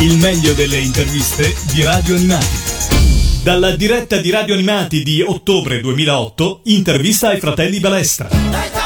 Il meglio delle interviste di Radio Animati. Dalla diretta di Radio Animati di ottobre 2008, intervista ai fratelli Balestra.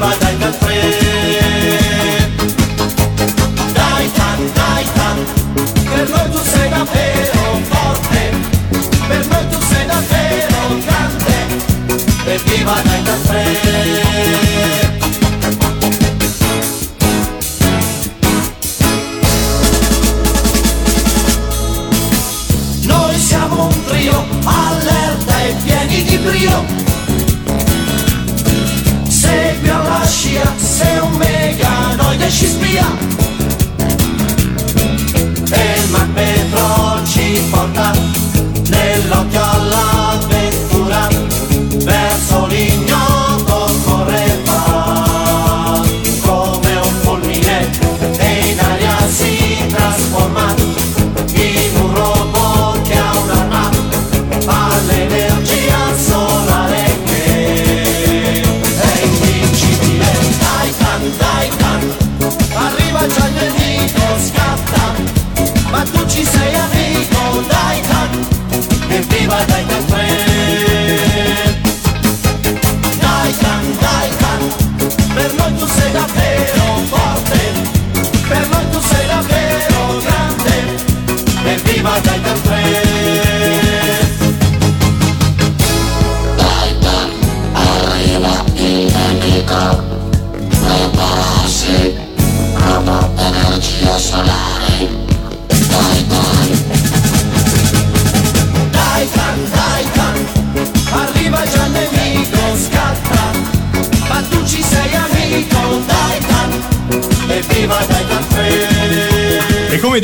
Dai can 3 dai tan, dai tan, per noi tu sei davvero forte, per noi tu sei davvero grande, evviva dai 3 Noi siamo un trio, allerta e pieni di brio. Scia, sei un meganoide ci spia. E il Macbetro ci porta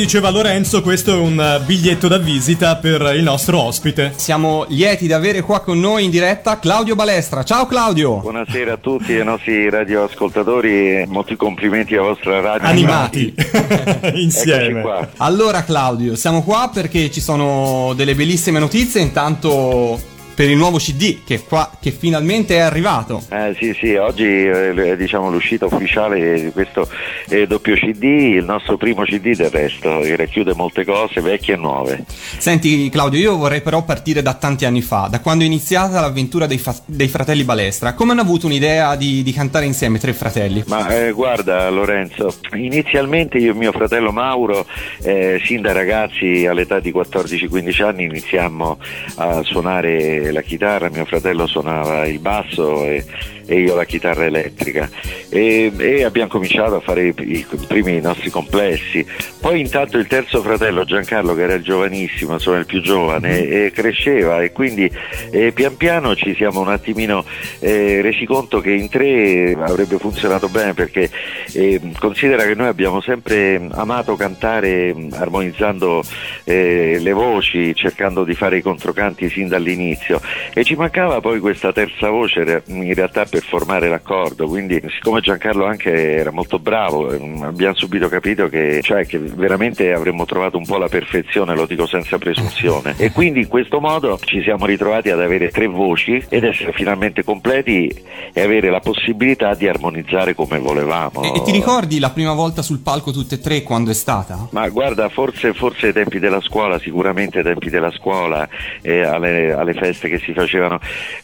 diceva Lorenzo, questo è un eh, biglietto da visita per il nostro ospite. Siamo lieti di avere qua con noi in diretta Claudio Balestra. Ciao Claudio! Buonasera a tutti ai nostri radioascoltatori e molti complimenti alla vostra radio. Animati insieme. qua. Allora Claudio, siamo qua perché ci sono delle bellissime notizie, intanto per il nuovo CD che, qua, che finalmente è arrivato. Eh, sì, sì, oggi eh, è diciamo, l'uscita ufficiale di questo eh, doppio CD, il nostro primo CD del resto, che racchiude molte cose vecchie e nuove. Senti Claudio, io vorrei però partire da tanti anni fa, da quando è iniziata l'avventura dei, fa- dei fratelli Balestra. Come hanno avuto un'idea di, di cantare insieme tre fratelli? Ma eh, guarda Lorenzo, inizialmente io e mio fratello Mauro, eh, sin da ragazzi all'età di 14-15 anni iniziammo a suonare la chitarra, mio fratello suonava il basso e, e io la chitarra elettrica. E, e abbiamo cominciato a fare i, i primi nostri complessi. Poi intanto il terzo fratello Giancarlo che era il giovanissimo, insomma il più giovane, eh, cresceva e quindi eh, pian piano ci siamo un attimino eh, resi conto che in tre avrebbe funzionato bene perché eh, considera che noi abbiamo sempre amato cantare mh, armonizzando eh, le voci, cercando di fare i controcanti sin dall'inizio. E ci mancava poi questa terza voce in realtà per formare l'accordo, quindi siccome Giancarlo anche era molto bravo, ehm, abbiamo subito capito che, cioè, che veramente avremmo trovato un po' la perfezione, lo dico senza presunzione e quindi in questo modo ci siamo ritrovati ad avere tre voci ed essere finalmente completi e avere la possibilità di armonizzare come volevamo. E, e ti ricordi la prima volta sul palco tutte e tre quando è stata? Ma guarda, forse, forse ai tempi della scuola, sicuramente ai tempi della scuola, eh, alle, alle feste che si facevano.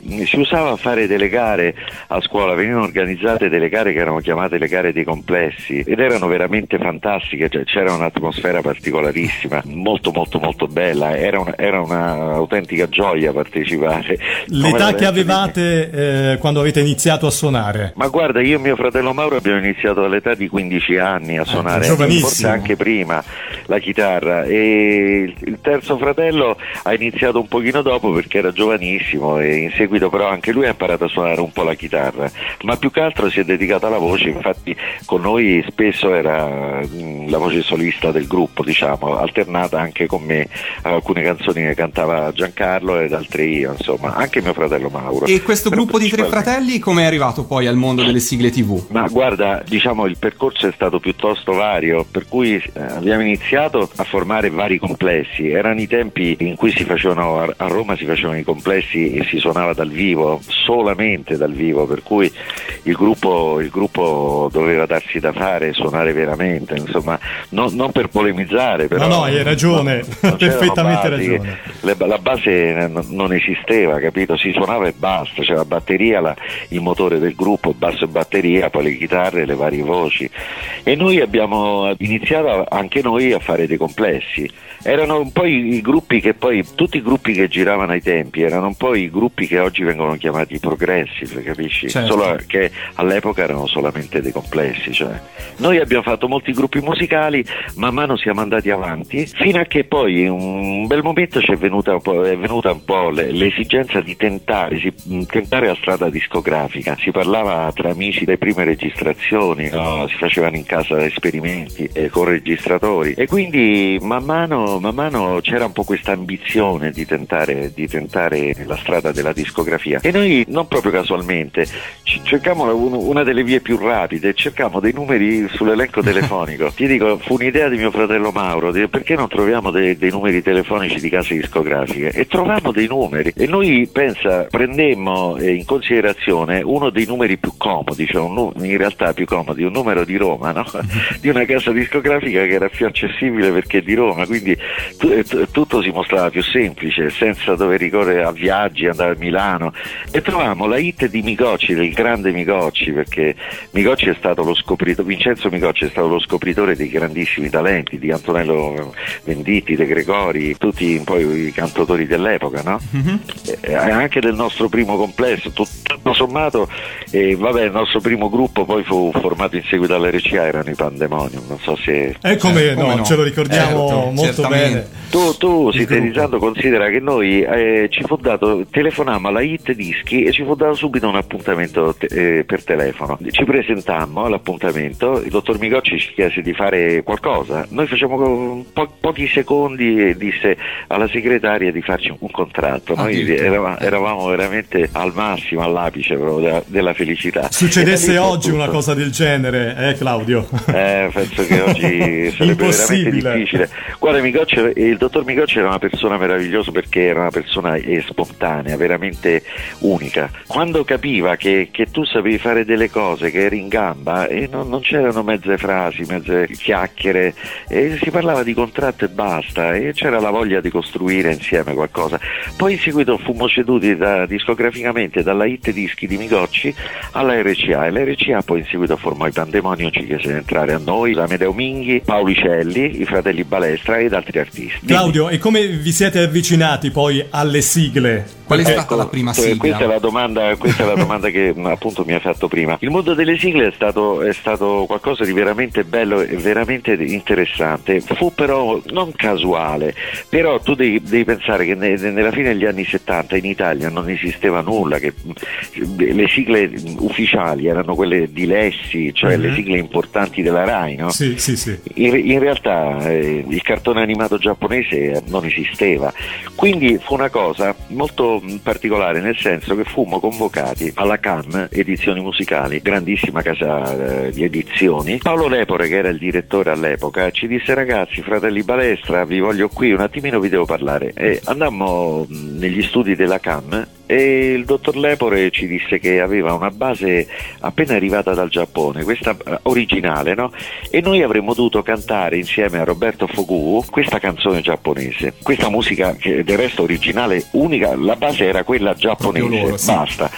Mm, Si usava fare delle gare a scuola, venivano organizzate delle gare che erano chiamate le gare dei complessi ed erano veramente fantastiche, cioè, c'era un'atmosfera particolarissima, molto molto molto bella, era, una- era un'autentica gioia partecipare. L'età che avevate eh, quando avete iniziato a suonare? ma guarda, io e mio fratello Mauro abbiamo iniziato all'età di 15 anni a suonare, giovanissimo. forse anche prima, la chitarra e il- il terzo fratello ha iniziato un pochino dopo perché era giovanissimo e in seguito però anche lui ha imparato a suonare un po' la chitarra, ma più che altro si è dedicato alla voce, infatti con noi spesso era mm, la voce solista del gruppo, diciamo, alternata anche con me a alcune canzoni che cantava Giancarlo ed altre io, insomma, anche mio fratello Mauro. E questo Però gruppo di tre fratelli come è arrivato poi al mondo delle sigle TV? Ma guarda, diciamo il percorso è stato piuttosto vario, per cui eh, abbiamo iniziato a formare vari complessi. Erano i tempi in cui si facevano a Roma si facevano i complessi e si suonava dal vivo, solamente dal vivo, per cui il gruppo, il gruppo doveva darsi da fare, suonare veramente, insomma, non, non per polemizzare, però No, no, hai ragione, c'erano perfettamente basi, ragione. le- la base non esisteva, capito? Si suonava e basta, c'era la batteria, la- il motore del gruppo, basso e batteria, poi le chitarre, le varie voci. E noi abbiamo iniziato anche noi a fare dei complessi. Erano un po' i, i gruppi che poi, tutti i gruppi che giravano ai tempi, erano un po' i gruppi che oggi vengono chiamati progressive, capisci? Certo. Solo che all'epoca erano solamente dei complessi. Cioè. Noi abbiamo fatto molti gruppi musicali, man mano siamo andati avanti, fino a che poi in un bel momento è venuta un po', è venuta un po' le- l'esigenza di tentare, si- tentare la strada discografica. Si parlava tra amici delle prime registrazioni, no? si facevano in casa esperimenti eh, con registratori e quindi man mano, man mano c'era un po' questa ambizione di tentare, di tentare la strada della discografia e noi non proprio casualmente cercammo un- una delle vie più rapide, cercammo dei numeri sull'elenco telefonico. Ti dico, fu un'idea di mio fratello Mauro, di- perché non troviamo dei, dei numeri telefonici di case discografiche? E trovammo dei numeri e noi, pensa, prendemmo eh, in considerazione uno dei numeri più comodi, cioè nu- in realtà più comodi, un numero di Roma, no? di una casa discografica che era più accessibile perché di Roma, quindi tu- eh, t- tutto si mostrava più semplice, senza dover ricorrere a viaggi, andare a Milano. E trovammo la hit di Migocci, del grande Migocci, perché Migocci è stato lo scopritore, Vincenzo Migocci è stato lo scopritore dei grandissimi talenti, di Antonello Venditti, De Gregori, tutti poi i cantautori dell'epoca, no? Eh, anche del nostro primo complesso, tutto sommato, eh, vabbè, il nostro primo gruppo poi fu formato in seguito all'RCA, erano i Pandemonium, non so se... E come, Eh, come no, no. ce lo ricordiamo Certo, molto certamente. bene. Tu, tu sintetizzando, considera che noi eh, ci fu dato, telefonammo alla Hit Dischi e ci fu dato subito un appuntamento te- eh, per telefono. Ci presentammo all'appuntamento, il dottor Migocci ci chiese di fare qualcosa. Noi facciamo po- pochi secondi e disse alla segretaria di farci un contratto. Noi Addirittura. eravamo, eravamo veramente al massimo, all'apice proprio della, felicità. Succedesse oggi una tutto. cosa del genere, eh Claudio? Eh, penso che oggi sarebbe veramente difficile. Guarda, Migocci, il dottor Migocci era una persona meravigliosa perché era una persona eh, spontanea, veramente unica. Quando capiva che, che tu sapevi fare delle cose, che eri in gamba, e non, non c'erano mezze frasi, mezze chiacchiere, e si parlava di contratto e basta, e c'era la voglia di costruire insieme qualcosa. Poi in seguito fummo ceduti da- discograficamente dalla hit dischi di Migocci alla RCA e l'RCA poi in seguito formò i Pandemonio, ci chiese di entrare a noi, l'Amedeo Minghi, Paolicelli, i fratelli Balestra ed altri artisti. Claudio, e come vi siete avvicinati poi alle sigle? Qual è Ecco, stata la prima eh, sigla? Questa è la domanda, questa è la domanda che appunto mi hai fatto prima. Il mondo delle sigle è stato, è stato qualcosa di veramente bello e veramente interessante. Fu però non casuale, però tu devi, devi pensare che ne- nella fine degli anni 70 in Italia non esisteva nulla, che le sigle ufficiali erano quelle di Lessi, cioè le Mhm. sigle importanti della RAI, no? Sì, sì, sì. In, in realtà eh, il cartone animato giapponese non esisteva, quindi fu una cosa molto mh, particolare nel senso che fummo convocati alla Cannes Edizioni Musicali, grandissima casa eh, di edizioni. Paolo Lepore, che era il direttore all'epoca, ci disse ragazzi, fratelli Balestra, vi voglio qui, un attimino vi devo parlare. E andammo mh, negli studi della Cannes e il dottor Lepore ci disse che aveva una base appena arrivata dal Giappone, questa eh, originale, no? E noi avremmo dovuto cantare insieme a Roberto Fogu questa canzone giapponese, questa musica che del resto originale unica, la base era quella giapponese, loro, sì. basta.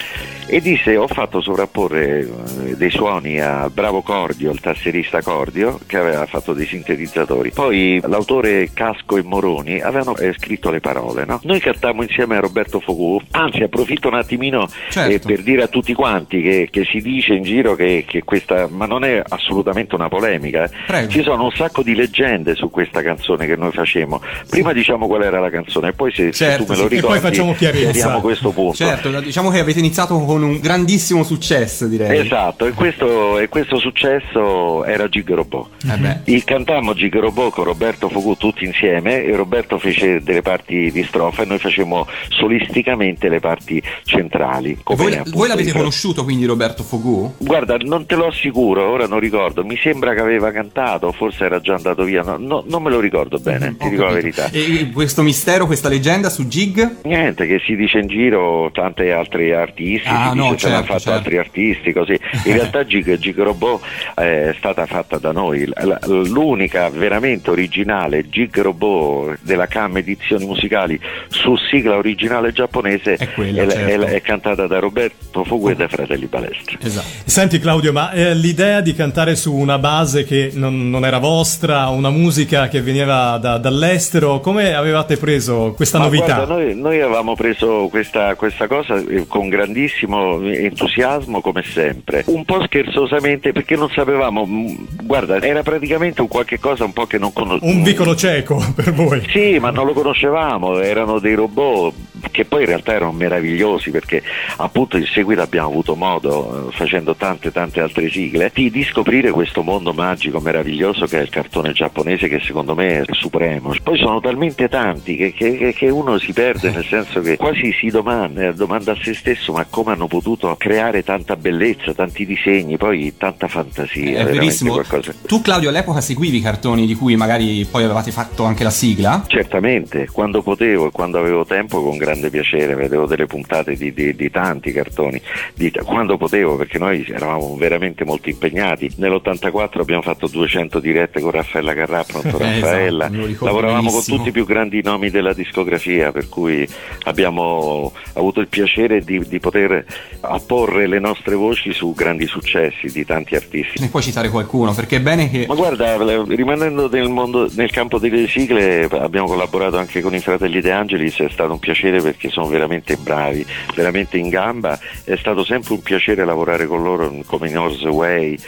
E disse ho fatto sovrapporre eh, dei suoni a Bravo Cordio, il tasserista Cordio, che aveva fatto dei sintetizzatori. Poi l'autore Casco e Moroni avevano eh, scritto le parole. no? Noi cantammo insieme a Roberto Fogu, anzi approfitto un attimino Certo. eh, per dire a tutti quanti che, che si dice in giro che, che questa, ma non è assolutamente una polemica, eh. Prego. ci sono un sacco di leggende su questa canzone che noi facemmo. Prima diciamo qual era la canzone e poi se, se Certo, tu me sì, lo e poi ricordi facciamo chiarezza. chiariamo questo punto. Certo, diciamo che avete iniziato con un grandissimo successo, direi. Esatto, e questo, e questo successo era Gig Robot. Eh. Il cantammo Gig Robot con Roberto Fogu tutti insieme e Roberto fece delle parti di strofa e noi facemmo solisticamente le parti centrali. Voi, voi l'avete conosciuto quindi Roberto Fogu? Guarda, non te lo assicuro, ora non ricordo, mi sembra che aveva cantato, forse era già andato via, no, no, non me lo ricordo bene, ti Ho dico la capito. verità. E questo mistero, questa leggenda su Gig? Niente, che si dice in giro tante altri artisti, Ah, si no, dice se l'hanno certo, fatto certo. altri artisti, così. In realtà Gig, Gig Robot eh, è stata fatta da noi, l'unica veramente originale Gig Robot della CAM Edizioni Musicali su sigla originale giapponese È quella, è, certo. è- è cantata da Roberto Fogu e dai fratelli Balestra. Esatto. Senti Claudio, ma eh, l'idea di cantare su una base che non, non era vostra, una musica che veniva da- dall'estero, come avevate preso questa Ma novità? guarda, noi, noi avevamo preso questa, questa cosa eh, con grandissimo entusiasmo come sempre, un po' scherzosamente perché non sapevamo, mh, guarda, era praticamente un qualche cosa un po' che non conoscevamo. Un vicolo cieco per voi. Sì, ma non lo conoscevamo, erano dei robot che poi in realtà erano meravigliosi perché appunto in seguito abbiamo avuto modo, eh, facendo tante tante altre sigle, di, di scoprire questo mondo magico, meraviglioso che è il cartone giapponese che secondo me è supremo. Poi sono talmente tanti che, che- che uno si perde nel senso che quasi si domanda, domanda a se stesso ma come hanno potuto creare tanta bellezza, tanti disegni, poi tanta fantasia. È verissimo. Tu Claudio all'epoca seguivi i cartoni di cui magari poi avevate fatto anche la sigla? Certamente, quando potevo e quando avevo tempo con grande piacere, vedevo delle puntate di, di- di tanti cartoni, di- quando potevo perché noi eravamo veramente molto impegnati. Nell'84 abbiamo fatto 200 dirette con Raffaella Carrà, pronto Eh, Raffaella, esatto, lavoravamo con benissimo. tutti i più grandi nomi della discografia, per cui abbiamo avuto il piacere di, di poter apporre le nostre voci su grandi successi di tanti artisti. Ne puoi citare qualcuno? Perché è bene che... Ma guarda, rimanendo nel, mondo, nel campo delle sigle, abbiamo collaborato anche con i fratelli De Angelis, è stato un piacere perché sono veramente bravi, veramente in gamba, è stato sempre un piacere lavorare con loro come in North Way.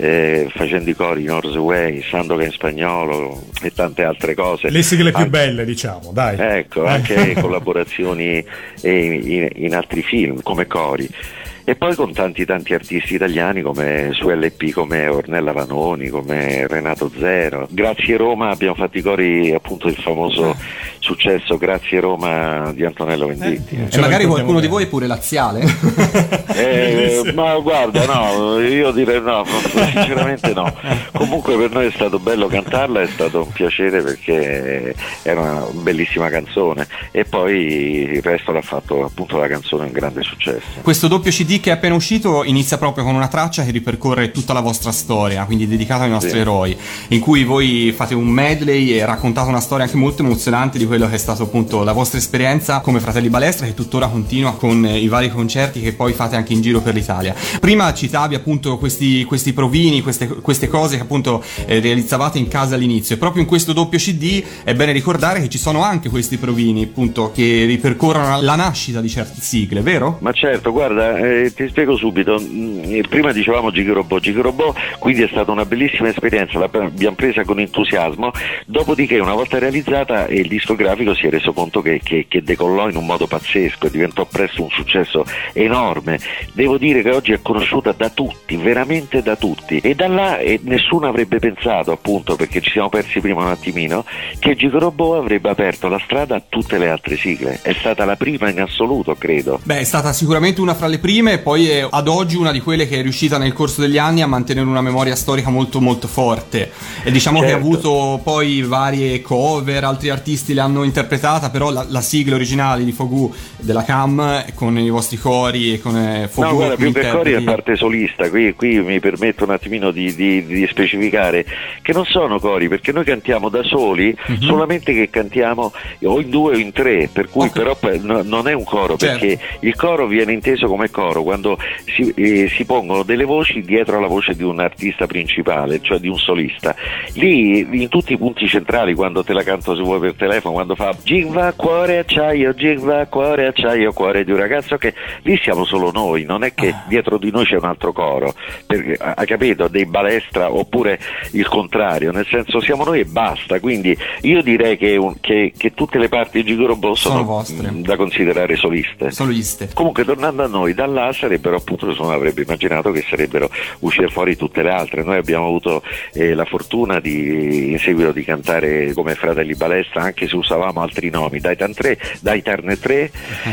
Eh, facendo i cori in North Way, Sandokan in spagnolo e tante altre cose. Le sigle più Anche- belle, diciamo, dai. Ecco, anche collaborazioni eh, in, in altri film come cori. E poi con tanti tanti artisti italiani come su LP, come Ornella Vanoni, come Renato Zero. Grazie Roma abbiamo fatto i cori appunto del famoso successo Grazie Roma di Antonello Venditti. Eh, E ce lo magari ricordiamo qualcuno di bene. voi è pure laziale? Eh, ma guarda, no, io direi no, sinceramente no. Comunque per noi è stato bello cantarla, è stato un piacere perché era una bellissima canzone e poi il resto l'ha fatto appunto la canzone un grande successo. Questo doppio CD che è appena uscito inizia proprio con una traccia che ripercorre tutta la vostra storia, quindi dedicata ai nostri Sì. eroi, in cui voi fate un medley e raccontate una storia anche molto emozionante di quello che è stato appunto la vostra esperienza come Fratelli Balestra che tuttora continua con eh, i vari concerti che poi fate anche in giro per l'Italia. Prima citavi appunto questi, questi provini, queste, queste cose che appunto eh, realizzavate in casa all'inizio e proprio in questo doppio CD è bene ricordare che ci sono anche questi provini appunto che ripercorrono la nascita di certe sigle, vero? Ma certo, guarda, eh, ti spiego subito. Mm, eh, Prima dicevamo Gigorobot, Gigorobot, quindi è stata una bellissima esperienza, l'abbiamo presa con entusiasmo, dopodiché una volta realizzata il discografico si è reso conto che, che- che decollò in un modo pazzesco e diventò presto un successo enorme. Devo dire che oggi è conosciuta da tutti, veramente da tutti. E da là eh, nessuno avrebbe pensato, appunto, perché ci siamo persi prima un attimino, che Gigorobot avrebbe aperto la strada a tutte le altre sigle. È stata la prima in assoluto, credo. Beh, è stata sicuramente una fra le prime e poi è ad oggi una di quelle che è riuscita nel corso degli anni a mantenere una memoria storica molto molto forte e diciamo che ha Certo. avuto poi varie cover, altri artisti le hanno interpretata, però la, la sigla originale di Fogu della Cam con i vostri cori e con eh, Fogu No, guarda, più che cori è parte solista, qui, qui mi permetto un attimino di, di- di specificare che non sono cori, perché noi cantiamo da soli, Mhm. solamente che cantiamo o in due o in tre, per cui Ok. però per- no- non è un coro, Certo. perché il coro viene inteso come coro quando si, eh, si pongono delle voci dietro alla voce di un artista principale, cioè di un solista. Lì in tutti i punti centrali, quando te la canto se vuoi per telefono, quando fa Gigva cuore acciaio, Gigva cuore acciaio, cuore di un ragazzo che lì siamo solo noi, non è che dietro di noi c'è un altro coro, perché, hai capito? Dei balestra oppure il contrario, nel senso siamo noi e basta, quindi io direi che, un- che- che tutte le parti di Gigorobo sono, Sono da considerare soliste. Soliste. Comunque tornando a noi, da sarebbero appunto, nessuno avrebbe immaginato che sarebbero uscite fuori tutte le altre. Noi abbiamo avuto eh, la fortuna di, in seguito di cantare come Fratelli Balestra, anche se usavamo altri nomi, Daitan 3, Daitarne 3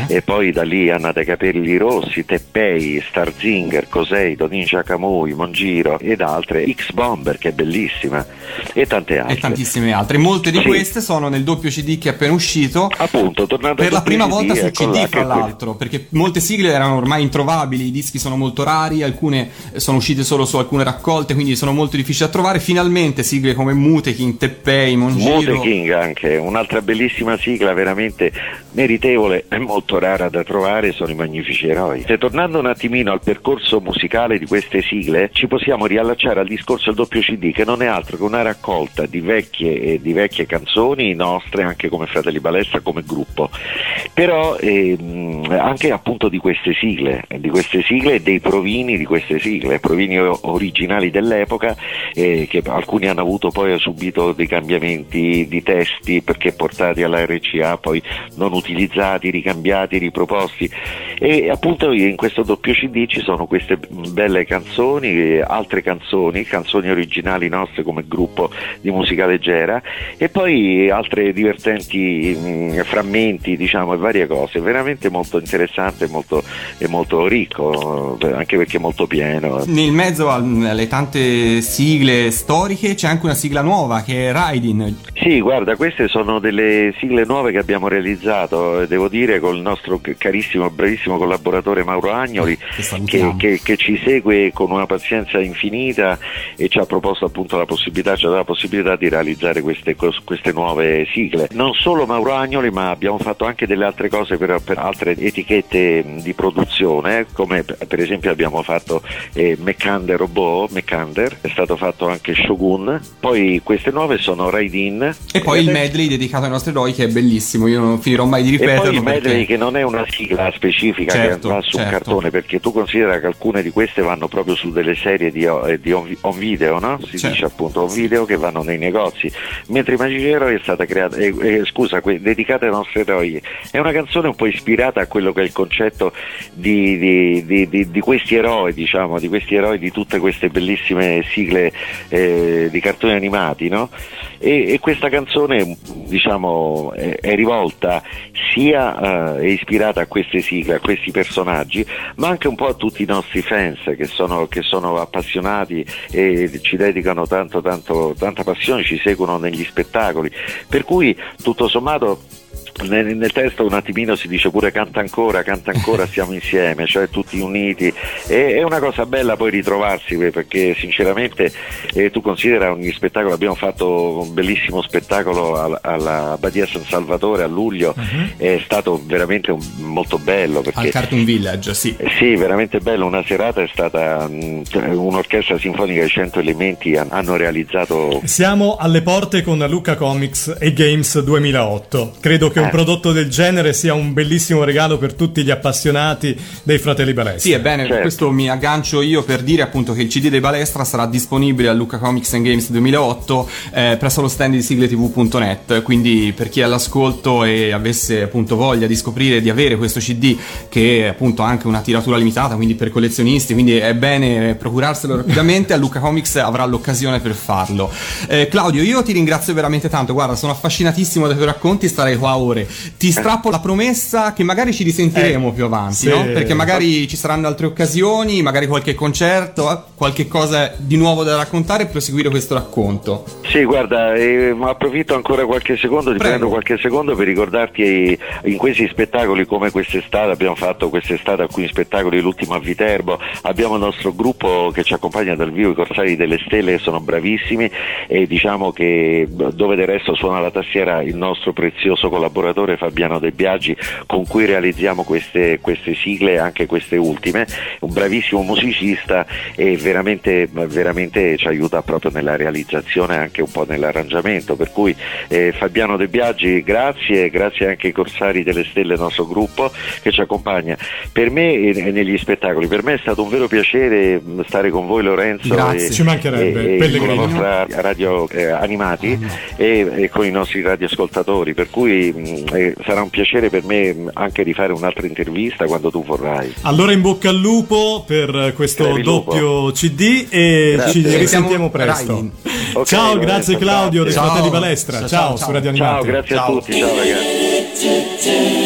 e poi da lì Anna dai Capelli Rossi, Teppei, Starzinger, Cosei, Ninja Kamui, Mongiro ed altre, X-Bomber che è bellissima e tante altre. E tantissime altre. Molte di Sì. queste sono nel doppio CD che è appena uscito. Appunto, tornando Per la prima doppio volta su ecco CD, fra che quelli- l'altro, perché molte sigle erano ormai introvabili, i dischi sono molto rari, alcune eh, sono uscite solo su alcune raccolte, quindi sono molto difficili da trovare. Finalmente sigle come Mute, King Teppei, Mongiro. Mute King anche, un'altra bellissima sigla veramente meritevole e molto rara da trovare sono i Magnifici Eroi. Se tornando un attimino al percorso musicale di queste sigle, ci possiamo riallacciare al discorso del doppio CD che non è altro che una raccolta di vecchie, di vecchie canzoni nostre, anche come Fratelli Balestra, come gruppo, però ehm, anche appunto di queste sigle, di queste sigle e dei provini di queste sigle, provini originali dell'epoca eh, che alcuni hanno avuto poi subito dei cambiamenti di testi perché portati alla RCA poi non utilizzati, ricambiati, riproposti. E appunto in questo doppio CD ci sono queste belle canzoni, altre canzoni, canzoni originali nostre come gruppo di musica leggera e poi altre divertenti mh, frammenti diciamo e varie cose, veramente molto interessante molto, e molto ricco, eh, anche perché molto pieno. Nel mezzo al- alle tante sigle storiche c'è anche una sigla nuova che è Riding. Sì, guarda, queste sono delle sigle nuove che abbiamo realizzato, eh, devo dire, con il nostro carissimo, bravissimo collaboratore Mauro Agnoli, Che che, che- che ci segue con una pazienza infinita e ci ha proposto appunto la possibilità, ci ha dato la possibilità di realizzare queste, queste nuove sigle. Non solo Mauro Agnoli, ma abbiamo fatto anche delle altre cose per, per altre etichette di produzione, eh, come per esempio abbiamo fatto eh, Meccander Robot, Meccander, è stato fatto anche Shogun, poi queste nuove sono Ride In E poi il adesso- medley dedicato ai nostri eroi che è bellissimo, io non finirò mai di e ripeterlo. poi il medley perché- che non è una sigla specifica Certo, che va su un certo. cartone perché tu considera che alcune di queste vanno proprio su delle serie di, eh, di on, video, no? Si Certo. dice appunto on video che vanno nei negozi, mentre i Magici Eroi è stata creata, eh, eh, scusa, que- dedicata ai nostri eroi. È una canzone un po' ispirata a quello che è il concetto di, di- di- di- questi eroi, diciamo, di questi eroi di tutte queste bellissime sigle eh, di cartoni animati, no? E, e questa canzone diciamo è, è rivolta sia eh, è ispirata a queste sigle, a questi personaggi, ma anche un po' a tutti i nostri fans che sono, che sono appassionati e ci dedicano tanto, tanto, tanta passione, ci seguono negli spettacoli. Per cui tutto sommato nel, nel testo un attimino si dice pure canta ancora, canta ancora, stiamo insieme, cioè tutti uniti. E, è una cosa bella poi ritrovarsi eh, perché sinceramente eh, tu considera ogni spettacolo, abbiamo fatto un bellissimo spettacolo al- alla Badia San Salvatore a luglio, è stato veramente un- molto bello perché Al Cartoon Village, sì. eh, Sì, veramente bello, una serata è stata mh, un'orchestra sinfonica di 100 elementi han- hanno realizzato Siamo alle porte con Luca Comics e Games 2008. Credo che un Eh. prodotto del genere sia un bellissimo regalo per tutti gli appassionati dei fratelli Balestra. Sì, ebbene, Certo. questo mi aggancio io per dire appunto che il CD dei Balestra sarà disponibile a Luca Comics and Games 2008 eh, presso lo stand di sigletv.net, quindi per chi è all'ascolto e avesse appunto voglia di scoprire di avere questo CD che è appunto anche una tiratura limitata, quindi per collezionisti, quindi è bene procurarselo rapidamente, a Luca Comics avrà l'occasione per farlo. Eh, Claudio, io ti ringrazio veramente tanto, guarda, sono affascinatissimo dai tuoi racconti, starei qua ore Salvatore, ti strappo la promessa che magari ci risentiremo Eh, più avanti, sì. no? Perché magari ci saranno altre occasioni, magari qualche concerto, eh, qualche cosa di nuovo da raccontare e proseguire questo racconto. Sì, guarda, eh, approfitto ancora qualche secondo, ti Prego. prendo qualche secondo per ricordarti eh, in questi spettacoli come quest'estate, abbiamo fatto quest'estate alcuni spettacoli, l'ultimo a Viterbo, abbiamo il nostro gruppo che ci accompagna dal vivo, i Corsari delle Stelle, che sono bravissimi e diciamo che dove del resto suona la tastiera il nostro prezioso collaboratore Fabiano De Biaggi con cui realizziamo queste, queste sigle, anche queste ultime, un bravissimo musicista e veramente, veramente ci aiuta proprio nella realizzazione e anche un po' nell'arrangiamento, per cui eh, Fabiano De Biaggi grazie, grazie anche ai Corsari delle Stelle, il nostro gruppo che ci accompagna. Per me e negli spettacoli, per me è stato un vero piacere stare con voi Lorenzo Grazie. e, Ci mancherebbe, e- e con la vostra radio eh, animati e, e con i nostri radioascoltatori, per cui mh, eh, sarà un piacere per me mh, anche rifare un'altra intervista quando tu vorrai. Allora in bocca al lupo per questo lupo. doppio CD e Grazie. ci risentiamo Sentiamo presto. Rai. Ok, ciao, Lorenzo, grazie Claudio dei grazie. Fratelli Ciao. Balestra. Ciao, Ciao, ciao, su. Radio Ciao, Animati. grazie Ciao. a tutti, ciao ragazzi.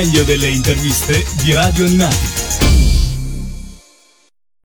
Meglio delle interviste di Radio Animati.